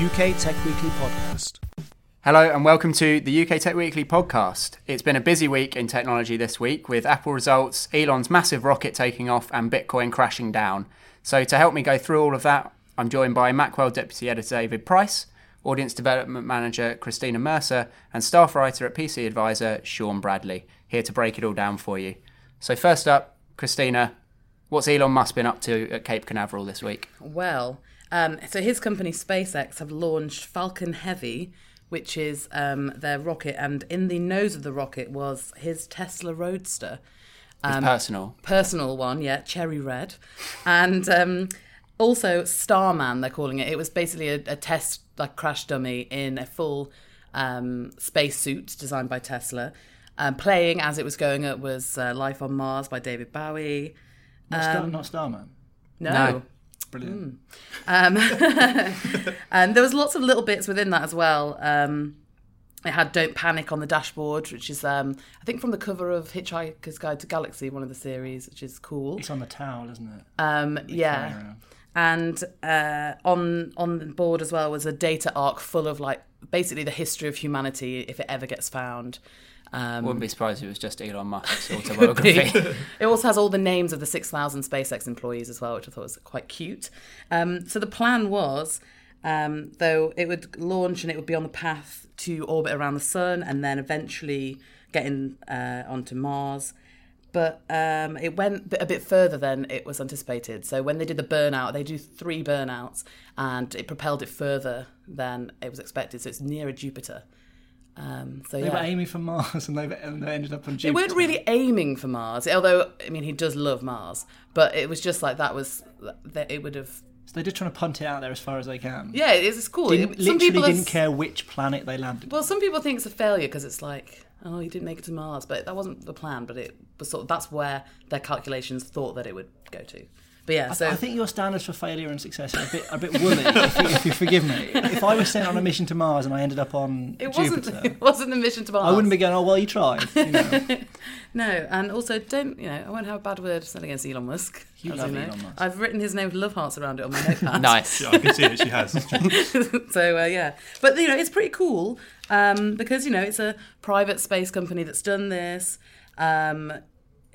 UK Tech Weekly podcast. Hello and welcome to the UK Tech Weekly podcast. It's been a busy week in technology this week with Apple results, Elon's massive rocket taking off, and Bitcoin crashing down. So, to help me go through all of that, I'm joined by Macworld Deputy Editor David Price, Audience Development Manager Christina Mercer, and staff writer at PC Advisor Sean Bradley, here to break it all down for you. So, first up, Christina, what's Elon Musk been up to at Cape Canaveral this week? Well, um, so his company SpaceX have launched Falcon Heavy, which is um, their rocket, and in the nose of the rocket was his Tesla Roadster. It's Um, personal. personal one, yeah, cherry red, and um, also Starman. They're calling it. It was basically a, a test like crash dummy in a full um, space suit designed by Tesla. Um, playing as it was going up was uh, Life on Mars by David Bowie. Not, Star, not Starman. No. No. Brilliant. Um, and there was lots of little bits within that as well. Um, it had "Don't Panic" on the dashboard, which is um, I think from the cover of Hitchhiker's Guide to Galaxy, one of the series, which is cool. It's on the towel, isn't it? Um, yeah, and uh, on on the board as well was a data arc full of like basically the history of humanity if it ever gets found. Um, Wouldn't be surprised if it was just Elon Musk's autobiography. it also has all the names of the 6,000 SpaceX employees as well, which I thought was quite cute. Um, so the plan was, um, though, it would launch and it would be on the path to orbit around the sun and then eventually getting uh, onto Mars. But um, it went a bit further than it was anticipated. So when they did the burnout, they do three burnouts, and it propelled it further than it was expected. So it's nearer Jupiter. Um, so They yeah. were aiming for Mars and they, and they ended up on Jupiter. They weren't really aiming for Mars, although I mean he does love Mars, but it was just like that was that it would have. So they're just trying to punt it out there as far as they can. Yeah, it's, cool. Didn't, some literally people didn't s- care which planet they landed. Well, some people think it's a failure because it's like, oh, you didn't make it to Mars, but that wasn't the plan. But it was sort of that's where their calculations thought that it would go to. But yeah, so I think your standards for failure and success are a bit, are a bit woolly, if, you, if you forgive me. If I was sent on a mission to Mars and I ended up on it wasn't Jupiter, it wasn't the mission to Mars. I wouldn't be going, oh, well, you tried. You know. No, and also don't you know? I won't have a bad word said against Elon Musk. You as love know. Elon Musk. I've written his name with love hearts around it on my notepad. nice. Yeah, I can see it. She has. so uh, yeah, but you know it's pretty cool um, because you know it's a private space company that's done this. Um,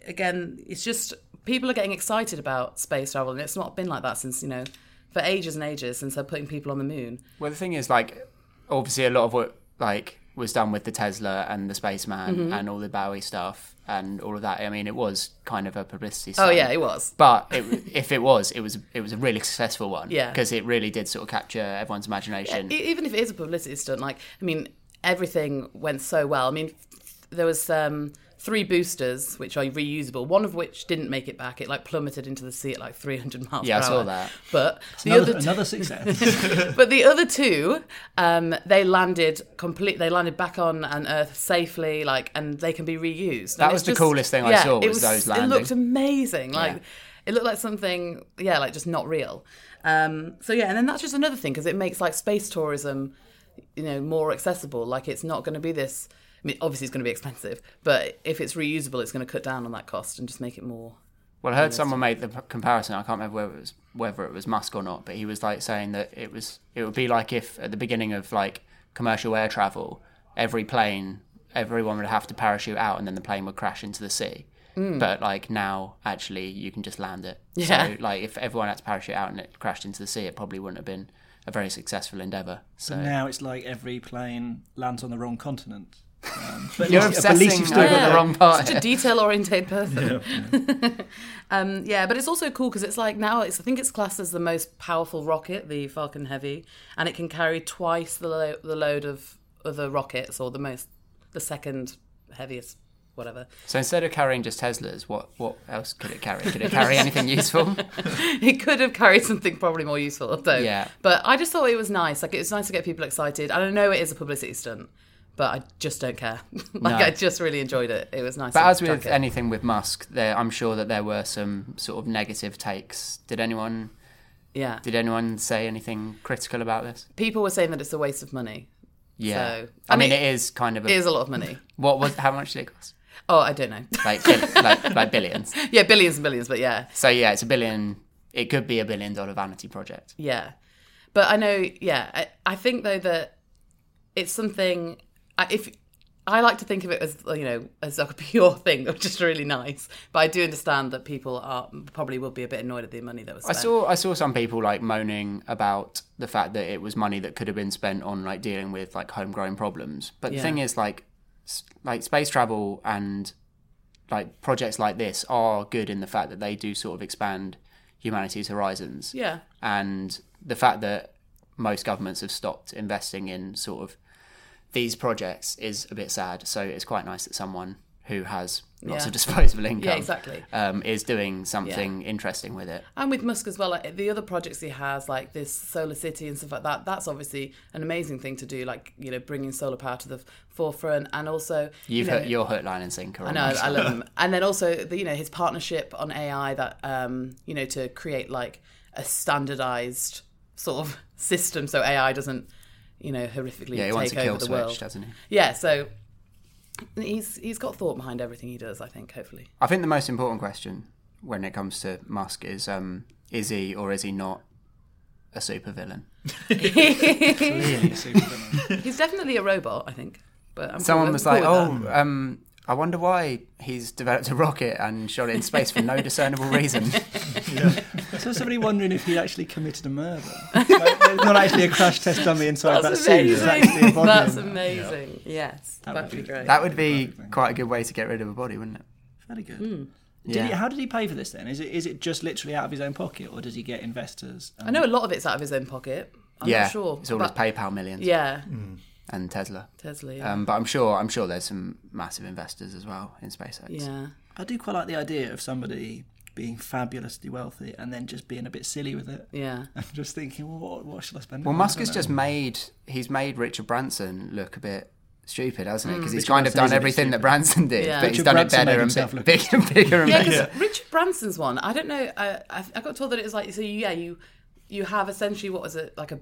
again, it's just people are getting excited about space travel, and it's not been like that since you know for ages and ages since they're putting people on the moon. Well, the thing is, like, obviously, a lot of what like was done with the Tesla and the spaceman Mm-hmm. and all the Bowie stuff and all of that. I mean, it was kind of a publicity. Oh yeah, it was. But it, if it was, it was it was a really successful one. Yeah. because it really did sort of capture everyone's imagination. E- even if it is a publicity stunt, like I mean, everything went so well. I mean, there was um, three boosters which are reusable. One of which didn't make it back. It like plummeted into the sea at like 300 miles Yeah, I per saw hour. that. But the Another, other two, another success. but the other two, um, they landed complete. They landed back on on Earth safely, like, and they can be reused. That And was the just- coolest thing I yeah, saw it was those It looked amazing. Like, Yeah. it looked like something, yeah, like just not real. Um, so yeah, and then that's just another thing because it makes like space tourism, you know, more accessible. Like, it's not going to be this. I mean, obviously, it's going to be expensive, but if it's reusable, it's going to cut down on that cost and just make it more. Well, I heard someone made the p- comparison. I can't remember whether it was whether it was Musk or not, but he was like saying that it was it would be like if at the beginning of like commercial air travel, every plane, everyone would have to parachute out, and then the plane would crash into the sea. But like now, actually, you can just land it. Mm. Yeah. So like if everyone had to parachute out and it crashed into the sea, it probably wouldn't have been a very successful endeavor. So now it's like every plane lands on the wrong continent. Um, but at you're least- but at least obsessing you've still over got the wrong part. Such a detail oriented person. um, yeah, but it's also cool because it's like now it's I think it's classed as the most powerful rocket, the Falcon Heavy, and it can carry twice the lo- the load of other rockets or the most the second heaviest whatever. So instead of carrying just Teslas, what what else could it carry? Could it carry anything useful? it could have carried something probably more useful though. Yeah. But I just thought it was nice. Like it was nice to get people excited. And I know it is a publicity stunt, but I just don't care. like No. I just really enjoyed it. It was nice. But as with it. anything with Musk, there I'm sure that there were some sort of negative takes. Did anyone yeah, did anyone say anything critical about this? people were saying that it's a waste of money. Yeah, So, I, I mean, mean, it is kind of a, It is a lot of money. what was how much did it cost? Oh, I don't know. Like like like billions. yeah, billions and billions, but yeah, So yeah, it's a billion. It could be a billion dollar vanity project. yeah. but I know, yeah, I, I think though that it's something. I- If I like to think of it as you know as like a pure thing, which just really nice. But I do understand that people are probably will be a bit annoyed at the money that was I spent. saw I saw some people like moaning about the fact that it was money that could have been spent on like dealing with like homegrown problems. But the thing is like like space travel and like projects like this are good in the fact that they do sort of expand humanity's horizons. yeah, And the fact that most governments have stopped investing in sort of these projects is a bit sad. So it's quite nice that someone who has lots Yeah. of disposable income yeah, exactly. um, is doing something interesting with it. And with Musk as well, like the other projects he has, like this solar city and stuff like that, that's obviously an amazing thing to do. Like you know, bringing solar power to the forefront, and also You've you know, hit your hook, line, and sinker. I know. I love him. And then also, the, you know, his partnership on AI that, um, you know, to create like a standardized sort of system so AI doesn't, you know, horrifically Yeah, he wants take a kill over the switch, world. doesn't he? Yeah, so he's he's got thought behind everything he does. I think, hopefully. I think the most important question when it comes to Musk is: um, is he or is he not a supervillain? Clearly a supervillain. He's definitely a robot. I think. But I'm Someone cool- was I'm like, cool with "Oh, um, I wonder why he's developed a rocket and shot it in space for no discernible reason." I saw somebody wondering if he actually committed a murder. Like, there's not actually a crash test dummy inside that That's suit. It's actually a amazing. body That's in there. amazing. Yes, That that'd be be- great. that would be quite a good way to get rid of a body, wouldn't it? Very good. Hmm. Did Yeah. he, how did he pay for this then? Is it is it just literally out of his own pocket, or does he get investors? Um, I know a lot of it's out of his own pocket. I'm yeah, not sure. it's all but- his PayPal millions Yeah, and Tesla. Tesla. Yeah. Um, but I'm sure, I'm sure there's some massive investors as well in SpaceX. yeah. I do quite like the idea of somebody being fabulously wealthy and then just being a bit silly with it. Yeah. And just thinking, well, what, what should I spend? Well, on? Musk has just made he's made Richard Branson look a bit stupid, hasn't he? Mm. Because he's Richard kind of Branson is done everything that. Branson did, Yeah. but he's done Branson it better and himself bit, look- bigger and bigger and Yeah, better. because Richard Branson's one, I don't know. I, I I got told that it was like so. Yeah, you you have essentially what was it like a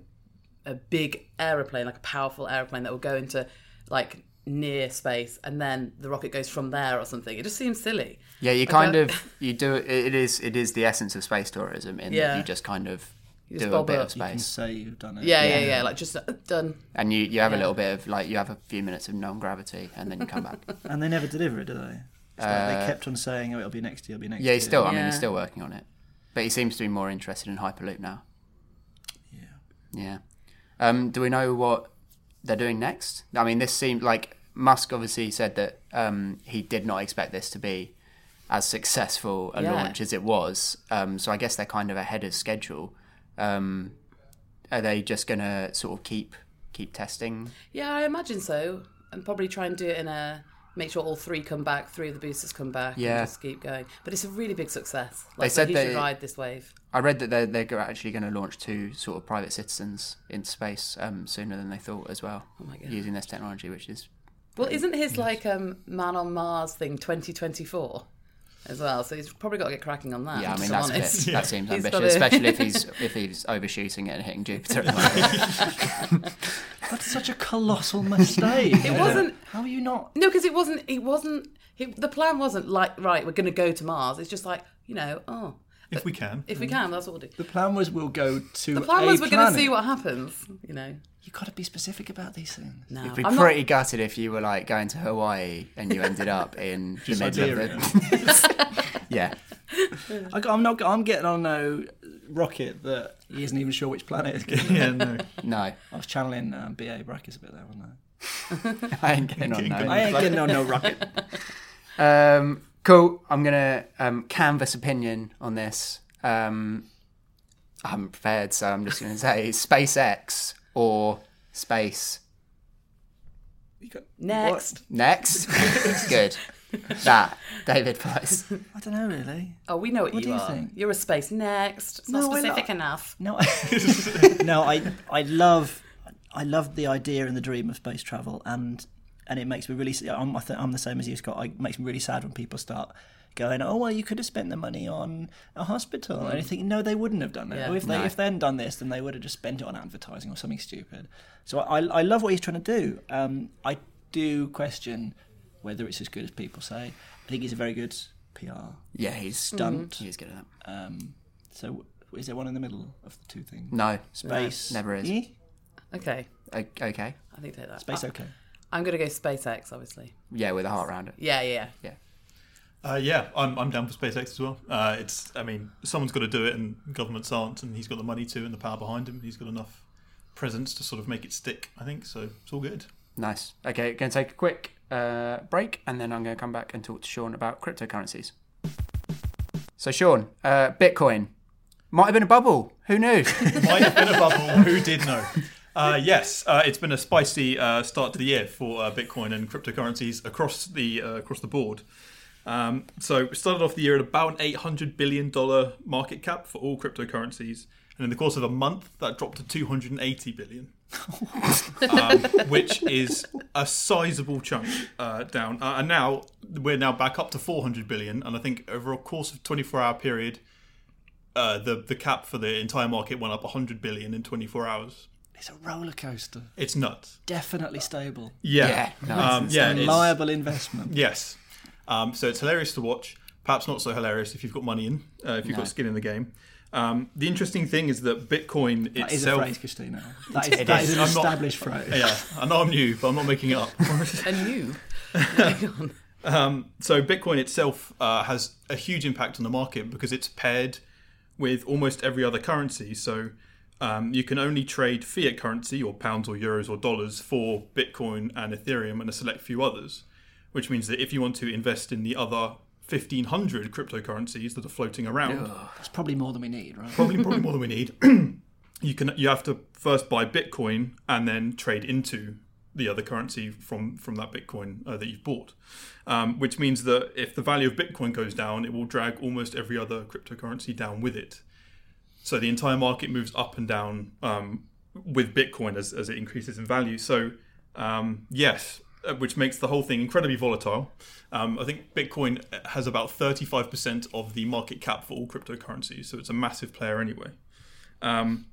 a big aeroplane, like a powerful aeroplane that will go into like near space, and then the rocket goes from there or something. It just seems silly. Yeah, you kind of you do it. It is it is the essence of space tourism in that you just kind of You just do a bit up. of You can space, say you've done it. Yeah, yeah, yeah. Like just uh, done. and you you have a little bit of like you have a few minutes of non gravity, and then you come back. And they never deliver it, do they? It's like they kept on saying, "Oh, it'll be next year, it'll be next yeah, year." he's still. I mean, he's still working on it, but he seems to be more interested in Hyperloop now. Yeah. Yeah. Um, do we know what they're doing next? I mean, this seemed like Musk obviously said that um, he did not expect this to be as successful a Yeah. launch as it was. Um, so I guess they're kind of ahead of schedule. Um, are they just going to sort of keep keep testing? Yeah, I imagine so, and probably try and do it in a make sure all three come back, three of the boosters come back, Yeah. and just keep going. But it's a really big success. They Like, so said he they- should ride this wave. I read that they're, they're actually going to launch two sort of private citizens into space um, sooner than they thought as well, Oh my God. using this technology, which is Well, isn't his like um, man on Mars thing 2024 as well? So he's probably got to get cracking on that. yeah. I mean that's a honest. bit, that seems He's ambitious, especially if he's if he's overshooting it and hitting Jupiter. at the moment. That's such a colossal mistake. It wasn't. How are you not? No, because it wasn't. It wasn't. It, the plan wasn't like right. We're going to go to Mars. It's just like you know. Oh, If we can. if we can, that's what we'll do. The plan was we'll go to The plan a was we're going to see what happens. You know. You got to be specific about these things. No, It'd be I'm pretty gutted if you were like going to Hawaii and you ended up in the middle of it. yeah, I, am not. I'm getting on no rocket that he isn't even sure which planet it's getting. Yeah, no. no, I was channeling um, BA Baracus a bit there, wasn't I I ain't getting on Getting I? no. I ain't getting on no rocket. Um, cool. I'm gonna um, canvas opinion on this. Um, I haven't prepared, so I'm just gonna say SpaceX or space. You got- Next. Next, good. That David Price. I don't know really. Oh, we know what, What you do you are. think? You're a space next. It's No, not specific not. enough. No, I, no, I I love I love the idea and the dream of space travel, and and it makes me really. I'm I'm the same as you, Scott. It makes me really sad when people start going, "Oh well, you could have spent the money on a hospital," and I think no, they wouldn't have done that. Yeah. Or if they No. if they hadn't done this, then they would have just spent it on advertising or something stupid. So I I love what he's trying to do. Um, I do question whether it's as good as people say. I think he's a very good PR Yeah, he's stunt. He's good at that. Um, so Is there one in the middle of the two things? No, Space. never is. Okay, O- okay. I think take that. Space. Okay. I'm going to go SpaceX, obviously. Yeah, with a heart around it. Yeah, yeah, yeah. Uh, yeah, I'm, I'm down for SpaceX as well. Uh, it's, I mean, someone's got to do it, and governments aren't, and he's got the money to and the power behind him. He's got enough presence to sort of make it stick. I think so. It's all good. Nice. Okay, going to take a quick uh, break, and then I'm going to come back and talk to Sean about cryptocurrencies. So, Sean, uh, Bitcoin might have been a bubble. Who knew? Might have been a bubble. Who did know? Uh, yes, uh, it's been a spicy uh, start to the year for uh, Bitcoin and cryptocurrencies across the uh, across the board. Um, so we started off the year at about an eight hundred billion dollar market cap for all cryptocurrencies, and in the course of a month, that dropped to two hundred and eighty billion, um, which is a sizable chunk uh, down. Uh, and now we're now back up to four hundred billion, and I think over a course of twenty four hour period, uh, the the cap for the entire market went up 100 billion in 24 hours. It's a roller coaster. It's nuts. Definitely stable. Yeah, Yeah, no, um, It's yeah, a it's- reliable investment. yes. Um, so it's hilarious to watch. Perhaps not so hilarious if you've got money in, uh, if you've No. got skin in the game. Um, the interesting thing is that Bitcoin itself. That is a itself. phrase, Christina. That is, that is. is an I'm not- established phrase. yeah, I know I'm new, but I'm not making it up. And you? Um, so Bitcoin itself uh, has a huge impact on the market because it's paired with almost every other currency. So um, you can only trade fiat currency or pounds or euros or dollars for Bitcoin and Ethereum and a select few others, which means that if you want to invest in the other 1500 cryptocurrencies that are floating around, That's probably more than we need, right? probably probably more than we need. you can you have to first buy Bitcoin and then trade into the other currency from from that Bitcoin uh, that you've bought, um, which means that if the value of Bitcoin goes down, it will drag almost every other cryptocurrency down with it. So the entire market moves up and down um, with Bitcoin as, as it increases in value. So um, yes, which makes the whole thing incredibly volatile. Um, I think Bitcoin has about 35% of the market cap for all cryptocurrencies, so it's a massive player anyway. Um,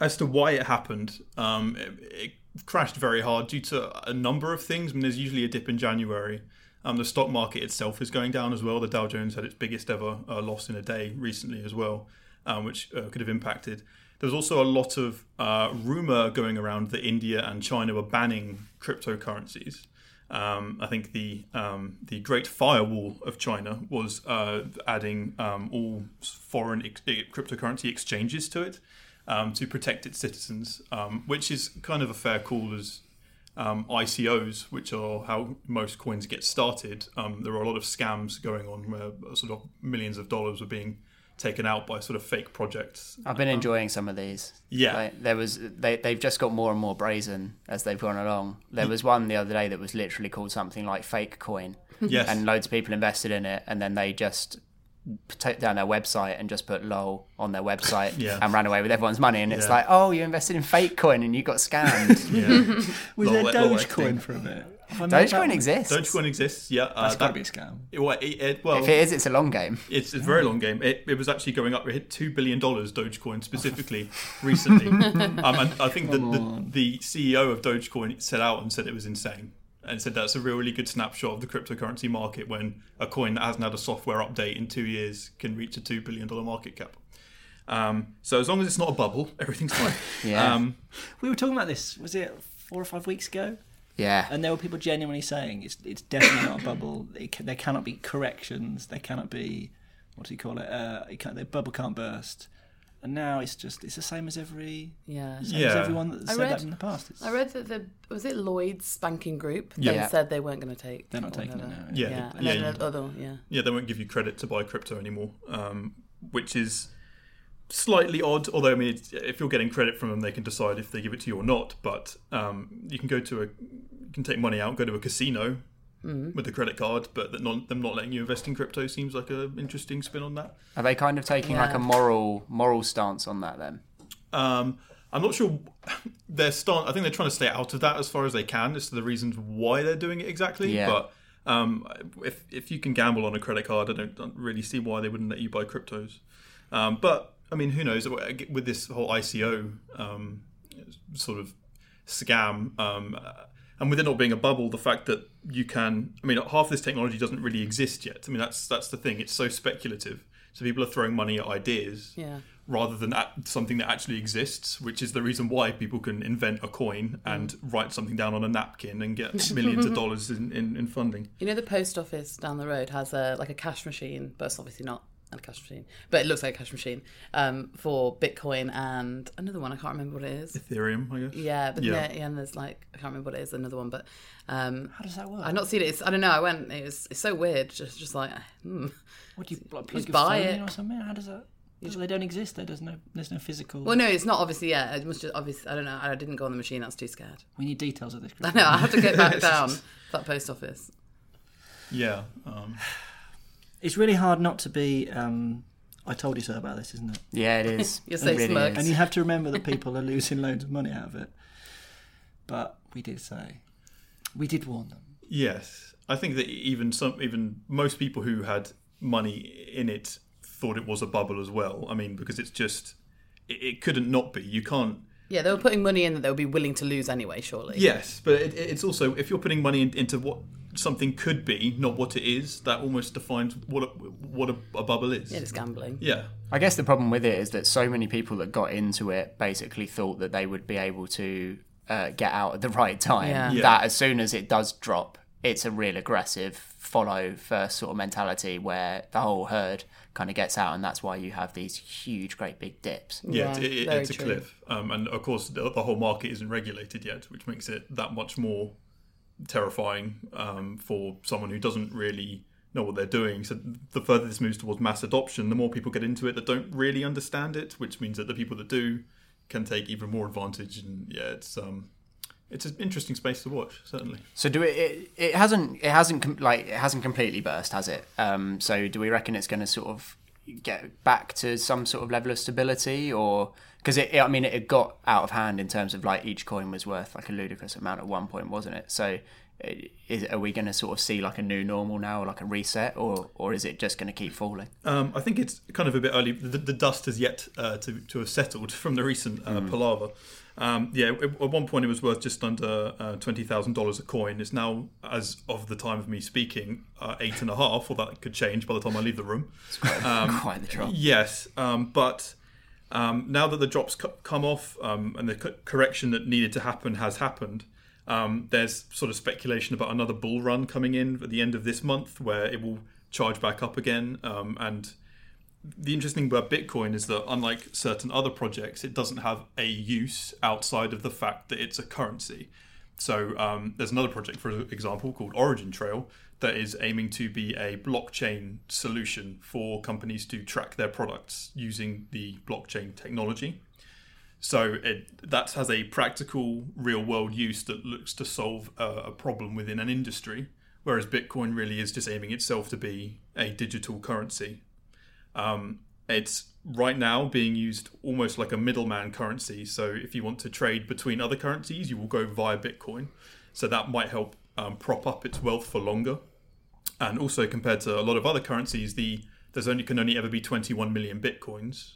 as to why it happened, um, it, it crashed very hard due to a number of things. I mean, there's usually a dip in January. Um, the stock market itself is going down as well. The Dow Jones had its biggest ever uh, loss in a day recently as well, um, which uh, could have impacted. There was also a lot of uh, rumor going around that India and China were banning cryptocurrencies. Um, I think the um, the Great Firewall of China was uh, adding um, all foreign ex- cryptocurrency exchanges to it um, to protect its citizens, um, which is kind of a fair call as um, ICOs, which are how most coins get started. There are a lot of scams going on where sort of millions of dollars were being taken out by sort of fake projects. I've been enjoying some of these. Yeah. Like, there was they they've just got more and more brazen as they've gone along. There was one the other day that was literally called something like fake coin, Yes. and loads of people invested in it, and then they just take down their website and just put lol on their website Yeah. and ran away with everyone's money and it's Yeah. like oh you invested in fake coin and you got scammed yeah. Was Lot there of- lot of Dogecoin acting. for a bit? Have I Dogecoin exists Dogecoin exists. Yeah. Uh, That's got to that- be a scam. it- well, it, it, well, if it is it's a long game It's a very long game. It, it was actually going up. It hit two billion dollars Dogecoin specifically recently. um, and I think that the, the CEO of Dogecoin set out and said it was insane, and said that's a really good snapshot of the cryptocurrency market when a coin that hasn't had a software update in two years can reach a two billion dollar market cap. Um, so as long as it's not a bubble, everything's fine. Yeah. Um, We were talking about this. Was it four or five weeks ago? Yeah And there were people genuinely saying it's it's definitely not a bubble. It ca there cannot be corrections. There cannot be what do you call it? Uh, it can't, the bubble can't burst. And now it's just it's the same as every Yeah. same as everyone that I said read- that in the past. It's, I read that the was it Lloyd's banking group Yeah. then said they weren't going to take. They're not or taking it now. Yeah, Yeah, and yeah, then you- the other yeah. yeah, they won't give you credit to buy crypto anymore, um, which is slightly odd. Although I mean, it's, if you're getting credit from them, they can decide if they give it to you or not. But um, you can go to a, you can take money out, go to a casino with a credit card, but that not, them not letting you invest in crypto seems like an interesting spin on that. are they kind of taking like a moral moral stance on that then Um, I'm not sure they're start. I think they're trying to stay out of that as far as they can as to the reasons why they're doing it exactly. Yeah. But um, if if you can gamble on a credit card, I don't, don't really see why they wouldn't let you buy cryptos. Um, but I mean, who knows? With this whole ICO um, sort of scam, um, and with it not being a bubble, the fact that you can, I mean, half this technology doesn't really exist yet. I mean, that's that's the thing. It's so speculative. So people are throwing money at ideas Yeah. rather than a- something that actually exists, which is the reason why people can invent a coin and write something down on a napkin and get millions of dollars in, in, in funding. You know, the post office down the road has a like a cash machine, but it's obviously not a cash machine, but it looks like a cash machine um, for Bitcoin and another one. I can't remember what it is. Ethereum, I guess. Yeah, but Yeah. yeah, yeah, and there's like I can't remember what it is. Another one, but um, How does that work? I've not seen it. It's, I don't know. I went. It was. It's so weird. Just, just like, hmm. What do you like, plug just your buy phone it. in or something? How does that? So they don't exist. There, there's no, there's no physical. Well, no, it's not obviously. Yeah, it must just obviously. I don't know. I didn't go on the machine. I was too scared. We need details of this. I know. I have to get back down to that post office. Yeah. Um, It's really hard not to be. Um, I told you so about this, isn't it? Yeah, it is. You're so It really smug. is. And you have to remember that people are losing loads of money out of it. But we did say, we did warn them. Yes, I think that even some, even most people who had money in it thought it was a bubble as well. I mean, because it's just, it, it couldn't not be. You can't. Yeah, they were putting money in that they would be willing to lose anyway. Surely. Yes, but it, it's also if you're putting money in, into what something could be, not what it is, that almost defines what a, what a, a bubble is. Yeah, it's gambling. Yeah. I guess the problem with it is that so many people that got into it basically thought that they would be able to uh, get out at the right time. Yeah. Yeah. That as soon as it does drop, it's a real aggressive follow first sort of mentality where the whole herd kind of gets out, and that's why you have these huge, great big dips. Yeah, Yeah, it, it, it's a true. cliff, um, and of course the, the whole market isn't regulated yet, which makes it that much more terrifying um, for someone who doesn't really know what they're doing. So the further this moves towards mass adoption, the more people get into it that don't really understand it, which means that the people that do can take even more advantage. And yeah, it's um, it's an interesting space to watch, certainly. So do it, it? It hasn't. It hasn't like it hasn't completely burst, has it? Um, so do we reckon it's going to sort of get back to some sort of level of stability, or because it, I mean, it got out of hand in terms of like each coin was worth like a ludicrous amount at one point, wasn't it? So. Is, are we going to sort of see like a new normal now, or like a reset, or or is it just going to keep falling? Um, I think it's kind of a bit early. The, the dust has yet uh, to, to have settled from the recent uh, palaver. Um, yeah, at at one point it was worth just under uh, twenty thousand dollars a coin. It's now, as of the time of me speaking, uh, eight and a half. Or that could change by the time I leave the room. Quite the drop. Yes, um, but um, now that the drops co- come off um, and the co- correction that needed to happen has happened, um, there's sort of speculation about another bull run coming in at the end of this month where it will charge back up again. Um, and the interesting thing about Bitcoin is that, unlike certain other projects, it doesn't have a use outside of the fact that it's a currency. So um, there's another project, for example, called Origin Trail that is aiming to be a blockchain solution for companies to track their products using the blockchain technology. So it that has a practical, real-world use that looks to solve a, a problem within an industry, whereas Bitcoin really is just aiming itself to be a digital currency. Um, it's right now being used almost like a middleman currency. So if you want to trade between other currencies, you will go via Bitcoin. So that might help um, prop up its wealth for longer. And also compared to a lot of other currencies, the there's only can only ever be 21 million bitcoins,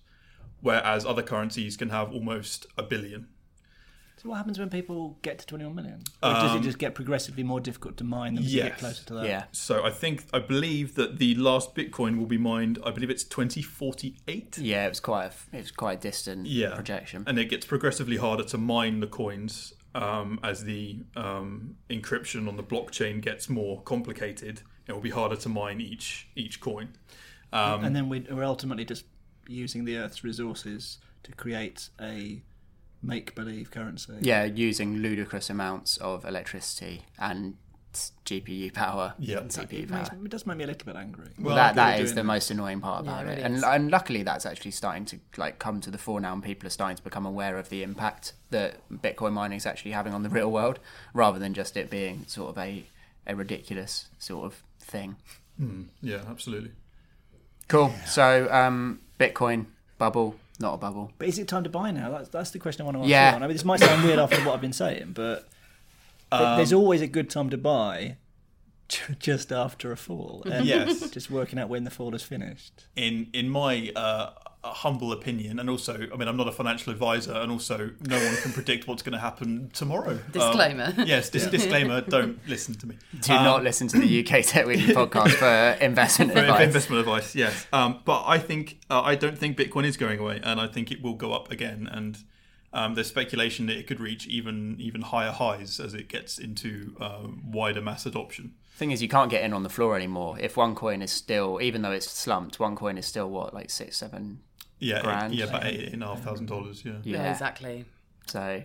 whereas other currencies can have almost a billion. So what happens when people get to 21 million? Or does Um, it just get progressively more difficult to mine them as you get closer to that? Yeah. So I think I believe that the last Bitcoin will be mined. I believe it's 2048. Yeah, it was quite a, it was quite a distant yeah. projection. And it gets progressively harder to mine the coins um, as the um, encryption on the blockchain gets more complicated. It will be harder to mine each each coin. Um, And then we- we're ultimately just using the Earth's resources to create a make-believe currency. Yeah, using ludicrous amounts of electricity and GPU power, Yeah. and CPU It, power. makes, it does make me a little bit angry. Well, that that is the it. most annoying part Yeah, about it it, and and luckily that's actually starting to like come to the fore now, and people are starting to become aware of the impact that Bitcoin mining is actually having on the real world, rather than just it being sort of a a ridiculous sort of thing. yeah, absolutely. Cool. So um, Bitcoin bubble, not a bubble. But is it time to buy now? That's, that's the question I want to ask Yeah. you. I mean, this might sound weird after what I've been saying, but th- there's always a good time to buy just after a fall. And Yes. just working out when the fall is finished. in in my uh, a humble opinion, and also, I mean, I'm not a financial advisor, and also, no one can predict what's going to happen tomorrow. Um, Disclaimer. yes, dis- disclaimer. Don't listen to me. Do Um, not listen to the UK Tech Weekly podcast for investment for advice. investment advice. Yes, um, but I think uh, I don't think Bitcoin is going away, and I think it will go up again. And um, there's speculation that it could reach even even higher highs as it gets into uh, wider mass adoption. Thing is, you can't get in on the floor anymore. If one coin is still, even though it's slumped, one coin is still what, like six, seven Yeah, Grand. yeah, about eight and a half thousand dollars. Yeah, Yeah, Yeah, exactly. So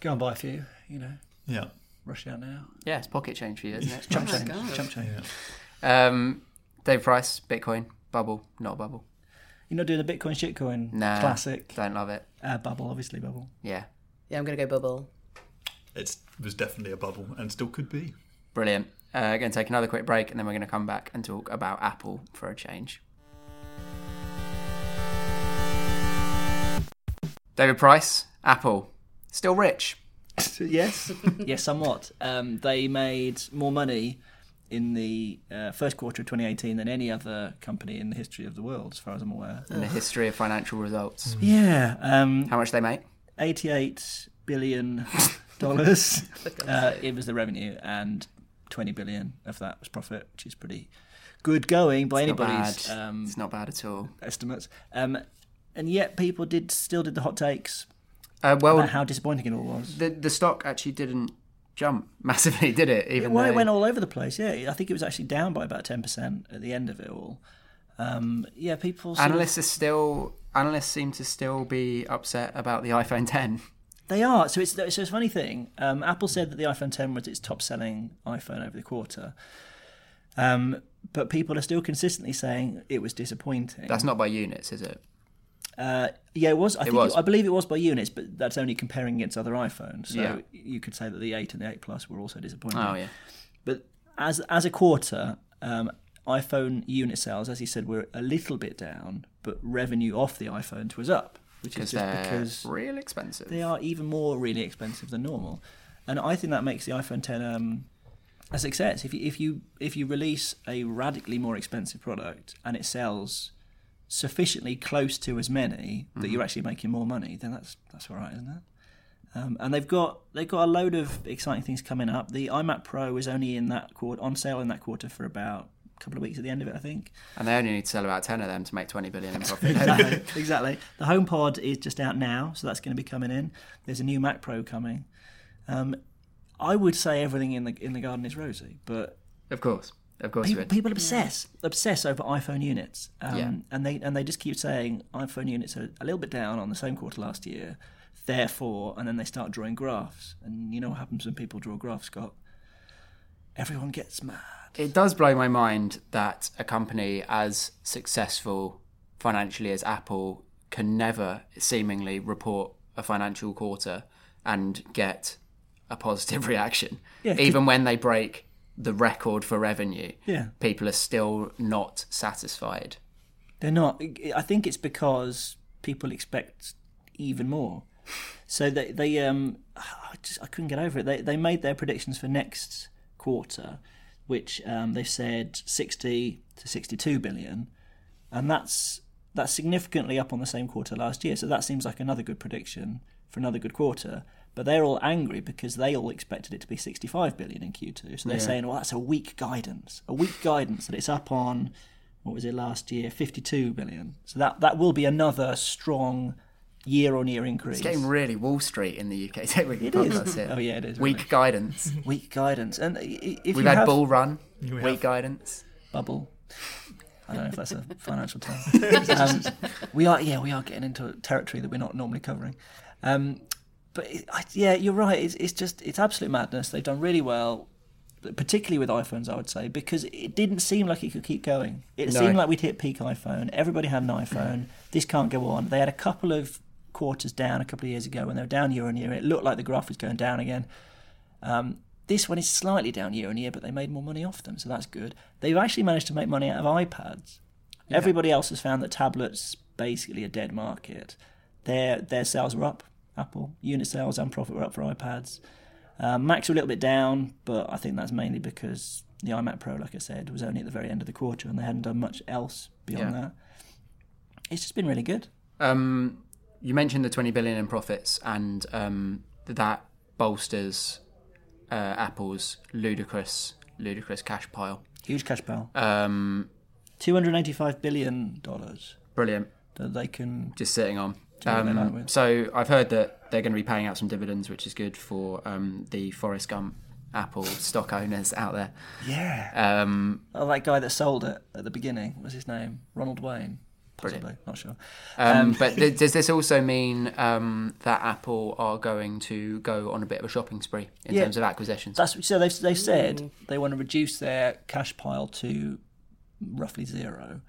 Go and buy a few, you know, yeah. rush out now. yeah, it's pocket change for you, isn't it? Chump Oh change. God. Chump change. um, Dave Price, Bitcoin, bubble, not a bubble. You're not doing the Bitcoin shitcoin Nah. classic. Don't love it. Uh, bubble, obviously, bubble. Yeah, Yeah, I'm going to go bubble. It's, it was definitely a bubble, and still could be. brilliant. Uh, going to take another quick break, and then we're going to come back and talk about Apple for a change. David Price, Apple, still rich. yes, yes, somewhat. Um, they made more money in the uh, first quarter of 2018 than any other company in the history of the world, as far as I'm aware. in the history of financial results. Yeah, um, How much they make? 88 billion dollars. uh, it was the revenue, and 20 billion of that was profit, which is pretty good going by Not anybody's bad. um, it's not bad at all. estimates. Um, and yet, people did still did the hot takes Uh, well, about how disappointing it all was. the the stock actually didn't jump massively, did it? Even Well, though it went all over the place. Yeah, I think it was actually down by about ten percent at the end of it all. Um, yeah, people. sort of- analysts are still analysts seem to still be upset about the iPhone 10. They are. So it's so it's a funny thing. Um, Apple said that the iPhone 10 was its top selling iPhone over the quarter. Um, but people are still consistently saying it was disappointing. That's not by units, is it? Uh, yeah, it was. I think was. I believe it was by units, but that's only comparing against other iPhones. So Yeah. you could say that the 8 and the 8 Plus were also disappointing. Oh yeah. But as as a quarter, um, iPhone unit sales, as you said, were a little bit down, but revenue off the iPhones was up, which is just because real expensive. they are even more really expensive than normal, and I think that makes the iPhone 10 um, a success. If you if you if you release a radically more expensive product and it sells sufficiently close to as many that you're actually making more money, then that's that's all right, isn't it? Um, and they've got they've got a load of exciting things coming up. The iMac Pro is only in that quarter on sale in that quarter for about a couple of weeks at the end of it, I think. And they only need to sell about 10 of them to make 20 billion in profit. exactly. exactly. The HomePod is just out now, so that's going to be coming in. There's a new Mac Pro coming. Um, I would say everything in the in the garden is rosy, but of course. Of course people, people obsess obsess over iPhone units, um, Yeah. and they and they just keep saying iPhone units are a little bit down on the same quarter last year. Therefore, and then they start drawing graphs, and you know what happens when people draw graphs, Scott? Everyone gets mad. It does blow my mind that a company as successful financially as Apple can never seemingly report a financial quarter and get a positive reaction. Yeah, Even when they break the record for revenue, Yeah. people are still not satisfied. They're not. I think it's because people expect even more. So they they um I just I couldn't get over it. They they made their predictions for next quarter, which um, they said sixty to sixty two billion, and that's that's significantly up on the same quarter last year. So that seems like another good prediction for another good quarter. But they're all angry because they all expected it to be 65 billion in Q2. So they're saying, well, that's a weak guidance. A weak guidance that it's up on, what was it last year? 52 billion. So that, that will be another strong year on year increase. It's getting really Wall Street in the UK. Take It is. podcast here. Oh, yeah, it is. Weak guidance. Weak guidance. And i- i- if We've you had have bull run. We Weak have. guidance. bubble. I don't know if that's a financial term. Um, we are, yeah, we are getting into territory that we're not normally covering. Um, but it, I, yeah, you're right. It's, it's just it's absolute madness. They've done really well, particularly with iPhones, I would say, because it didn't seem like it could keep going. It No. seemed like we'd hit peak iPhone. Everybody had an iPhone. This can't go on. They had a couple of quarters down a couple of years ago when they were down year on year. It looked like the graph was going down again. Um, this one is slightly down year on year, but they made more money off them, so that's good. They've actually managed to make money out of iPads. Everybody else has found that tablets basically a dead market. Their their sales were up. Apple unit sales and profit were up for iPads. Um, Macs were a little bit down, but I think that's mainly because the iMac Pro, like I said, was only at the very end of the quarter, and they hadn't done much else beyond Yeah. that. It's just been really good. Um, you mentioned the 20 billion in profits, and um, that bolsters uh, Apple's ludicrous, ludicrous cash pile. Huge cash pile. Um, Two hundred eighty-five billion dollars brilliant. that they can. Just sitting on. What they like Um, so I've heard that they're going to be paying out some dividends, which is good for um, the Forrest Gump Apple stock owners out there. Yeah. Um, Oh, that guy that sold it at the beginning. What was his name? Ronald Wayne. Possibly. Brilliant. Not sure. um, but th- does this also mean um, that Apple are going to go on a bit of a shopping spree in Yeah. terms of acquisitions? That's so they've they've said they want to reduce their cash pile to roughly zero.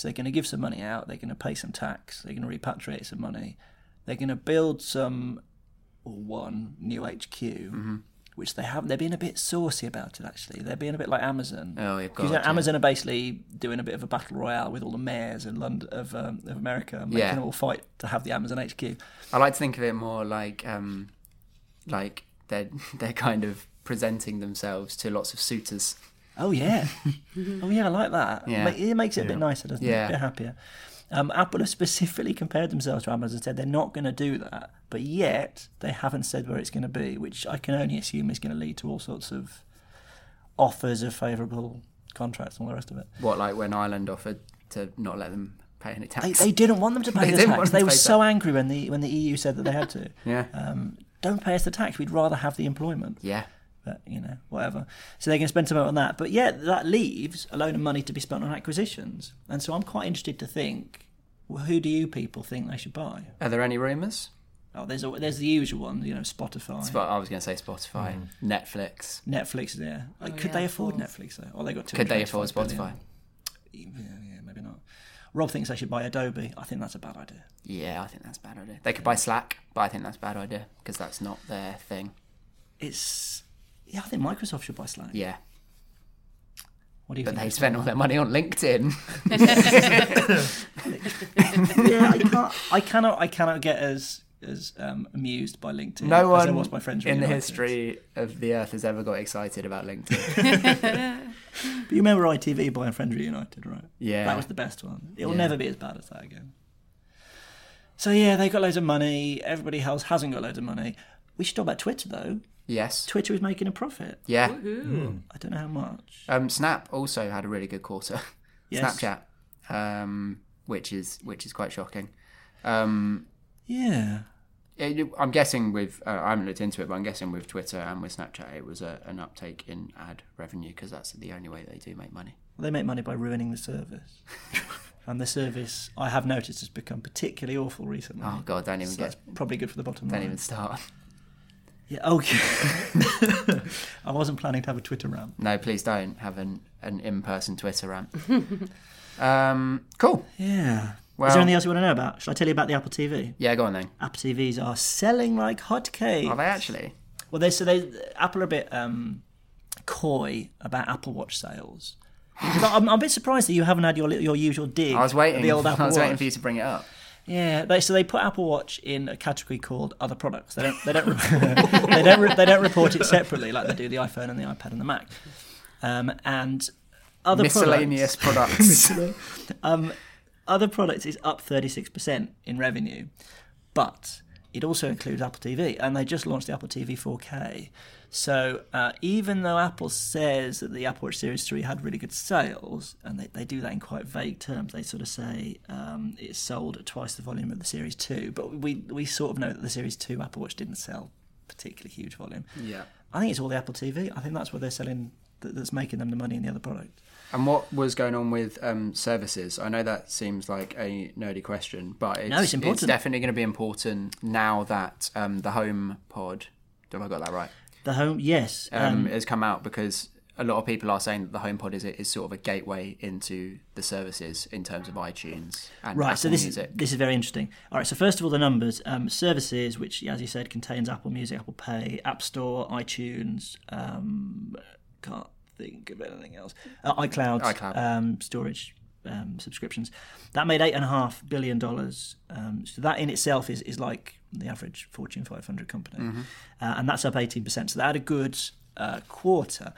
So they're going to give some money out. They're going to pay some tax. They're going to repatriate some money. They're going to build some or one new HQ, Mm-hmm. which they have. They're being a bit saucy about it. Actually, they're being a bit like Amazon. Oh, yeah, 'Cause, God, yeah. Amazon are basically doing a bit of a battle royale with all the mayors in London of um, of America, making Yeah. them all fight to have the Amazon HQ. I like to think of it more like um, like they're they're kind of presenting themselves to lots of suitors. Oh yeah, oh yeah, I like that. Yeah. It makes it a bit nicer, doesn't Yeah. it? A bit happier. Um, Apple have specifically compared themselves to Amazon and said they're not going to do that, but yet they haven't said where it's going to be, which I can only assume is going to lead to all sorts of offers of favourable contracts and all the rest of it. What like when Ireland offered to not let them pay any tax? they didn't want them to pay They the didn't tax. them They to were pay so angry when the when the EU said that they had to. yeah, Um, don't pay us the tax. We'd rather have the employment. yeah. But you know, whatever. So they can spend some on that. But yeah, that leaves a load of money to be spent on acquisitions. And so I'm quite interested to think, well, who do you people think they should buy? Are there any rumours? Oh, there's a, there's the usual one, you know, Spotify, Sp- I was going to say Spotify, Mm. Netflix. Netflix. Yeah, like, could yeah, they afford. Netflix though? Or they got Could they afford Spotify? billion? Yeah, yeah, maybe not. Rob thinks they should buy Adobe. I think that's a bad idea. Yeah, I think that's a bad idea. They could buy Slack, but I think that's a bad idea because that's not their thing. It's yeah, I think Microsoft should buy Slack. Yeah, What do you but think? they spent all their money on LinkedIn. yeah, I can't. I cannot. I cannot get as as um, amused by LinkedIn. No as I one was by Friends in the Reunited. history of the earth has ever got excited about LinkedIn. But you remember ITV buying Friends Reunited, right? Yeah. That was the best one. It will Yeah. never be as bad as that again. So yeah, they got loads of money. Everybody else hasn't got loads of money. We should talk about Twitter though. Yes. Twitter is making a profit. Yeah. I don't know how much. Um, Snap also had a really good quarter. Yes. Snapchat, um, which is which is quite shocking. Um, Yeah. it, I'm guessing with uh, I haven't looked into it, but I'm guessing with Twitter and with Snapchat, it was a, an uptake in ad revenue because that's the only way they do make money. Well, they make money by ruining the service. and the service, I have noticed, has become particularly awful recently. Oh God, don't even so get, that's probably good for the bottom line. don't even start. Yeah, okay. I wasn't planning to have a Twitter rant. No, please don't have an an in person Twitter rant. um, cool. Yeah. Well- Is there anything else you want to know about? Should I tell you about the Apple TV? Yeah, go on then. Apple TVs are selling like hotcakes. Are they actually? Well, they so they Apple are a bit um, coy about Apple Watch sales. I'm, I'm a bit surprised that you haven't had your your usual dig. I was waiting. The old Apple I was Watch. waiting for you to bring it up. Yeah, they, so they put Apple Watch in a category called other products. They don't they don't they don't re- they don't report it separately like they do the iPhone and the iPad and the Mac. Um, and other Miscellaneous products. um, other products is up 36% in revenue, but it also includes Apple TV, and they just launched the Apple TV 4K. So uh, even though Apple says that the Apple Watch Series 3 had really good sales, and they, they do that in quite vague terms, they sort of say um, it's sold at twice the volume of the Series 2, but we, we sort of know that the Series 2 Apple Watch didn't sell particularly huge volume. yeah. I think it's all the Apple TV. I think that's what they're selling, that's making them the money in the other product. And what was going on with um, services? I know that seems like a nerdy question, but it's, No, it's important. it's definitely going to be important now that um, the Home Pod, have I got that right, The home, yes. um, has come out because a lot of people are saying that the HomePod is is sort of a gateway into the services in terms of iTunes and Right, Apple so this Music. is this is very interesting. All right, so first of all, the numbers um, services, which as you said contains Apple Music, Apple Pay, App Store, iTunes. Um, can't think of anything else. Uh, iCloud, iCloud. Um, storage um, subscriptions. That made eight and a half billion dollars. Um, so that in itself is is like the average Fortune 500 company, Mm-hmm. uh, and that's up 18 percent. So that had a good uh, quarter.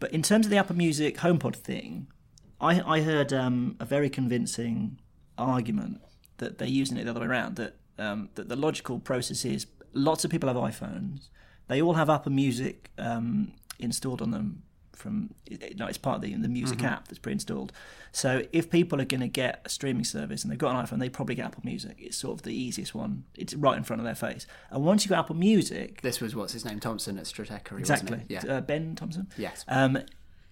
But in terms of the Apple Music HomePod thing, I, I heard um, a very convincing argument that they're using it the other way around. That um, that the logical process is lots of people have iPhones. They all have Apple Music um, installed on them from no, it's part of the the music app that's pre-installed. So if people are going to get a streaming service and they've got an iPhone, they probably get Apple Music. It's sort of the easiest one. It's right in front of their face. And once you got Apple Music, This was what's his name, Thompson at Stratechery, exactly, wasn't it? Yeah. uh, Ben Thompson. yes. Um,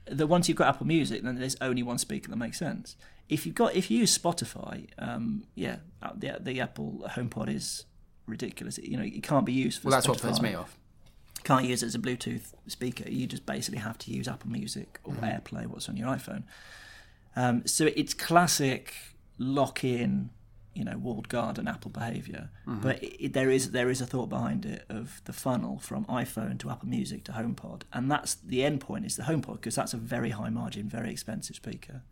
that once you've got Apple Music, then there's only one speaker that makes sense. If you've got, if you use Spotify, um, yeah, uh, the the Apple HomePod is ridiculous. You know, it can't be used for. well, that's what Spotify. puts me off. Can't use it as a Bluetooth speaker. You just basically have to use Apple Music or Mm-hmm. AirPlay, what's on your iPhone. Um, so it's classic lock-in, you know, walled garden Apple behavior. Mm-hmm. But it, it- there is there is a thought behind it of the funnel from iPhone to Apple Music to HomePod, and that's the end point is the HomePod because that's a very high margin, very expensive speaker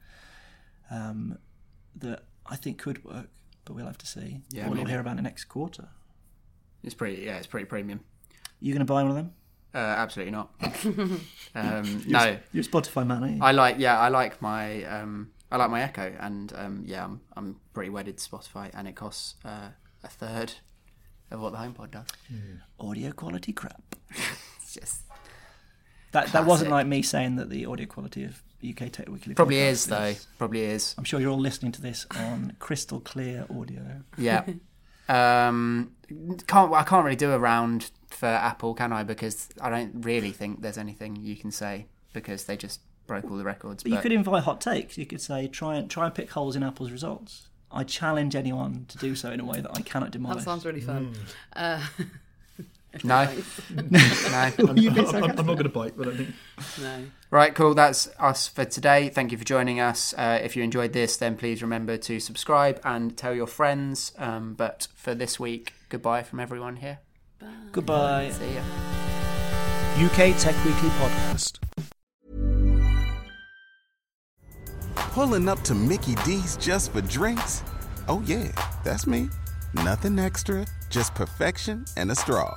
um, that I think could work, but we'll have to see. Yeah, we'll hear about it next quarter. It's pretty, yeah, it's pretty premium. You going to buy one of them? Uh, absolutely not. um, no, You're a Spotify man, aren't you? I like, yeah, I like my, um, I like my Echo, and um, yeah, I'm, I'm pretty wedded to Spotify, and it costs uh, a third of what the HomePod does. Audio quality crap. It's just That that wasn't like me saying that the audio quality of UK Tech Weekly probably podcast is though, probably is. I'm sure you're all listening to this on crystal clear audio. Yeah. um, can't I can't really do a round for Apple, can I? Because I don't really think there's anything you can say because they just broke all the records. But you could invite hot takes. You could say try and try and pick holes in Apple's results. I challenge anyone to do so in a way that I cannot demolish. That demolish. sounds really fun. Uh, no, no. I'm, I'm- I'm not going to bite, but I think no. Right, cool. That's us for today. Thank you for joining us. Uh, if you enjoyed this, then please remember to subscribe and tell your friends. Um, but for this week, goodbye from everyone here. Goodbye. See ya. UK Tech Weekly Podcast. Pulling up to Mickey D's just for drinks? Oh, yeah, that's me. Nothing extra, just perfection and a straw.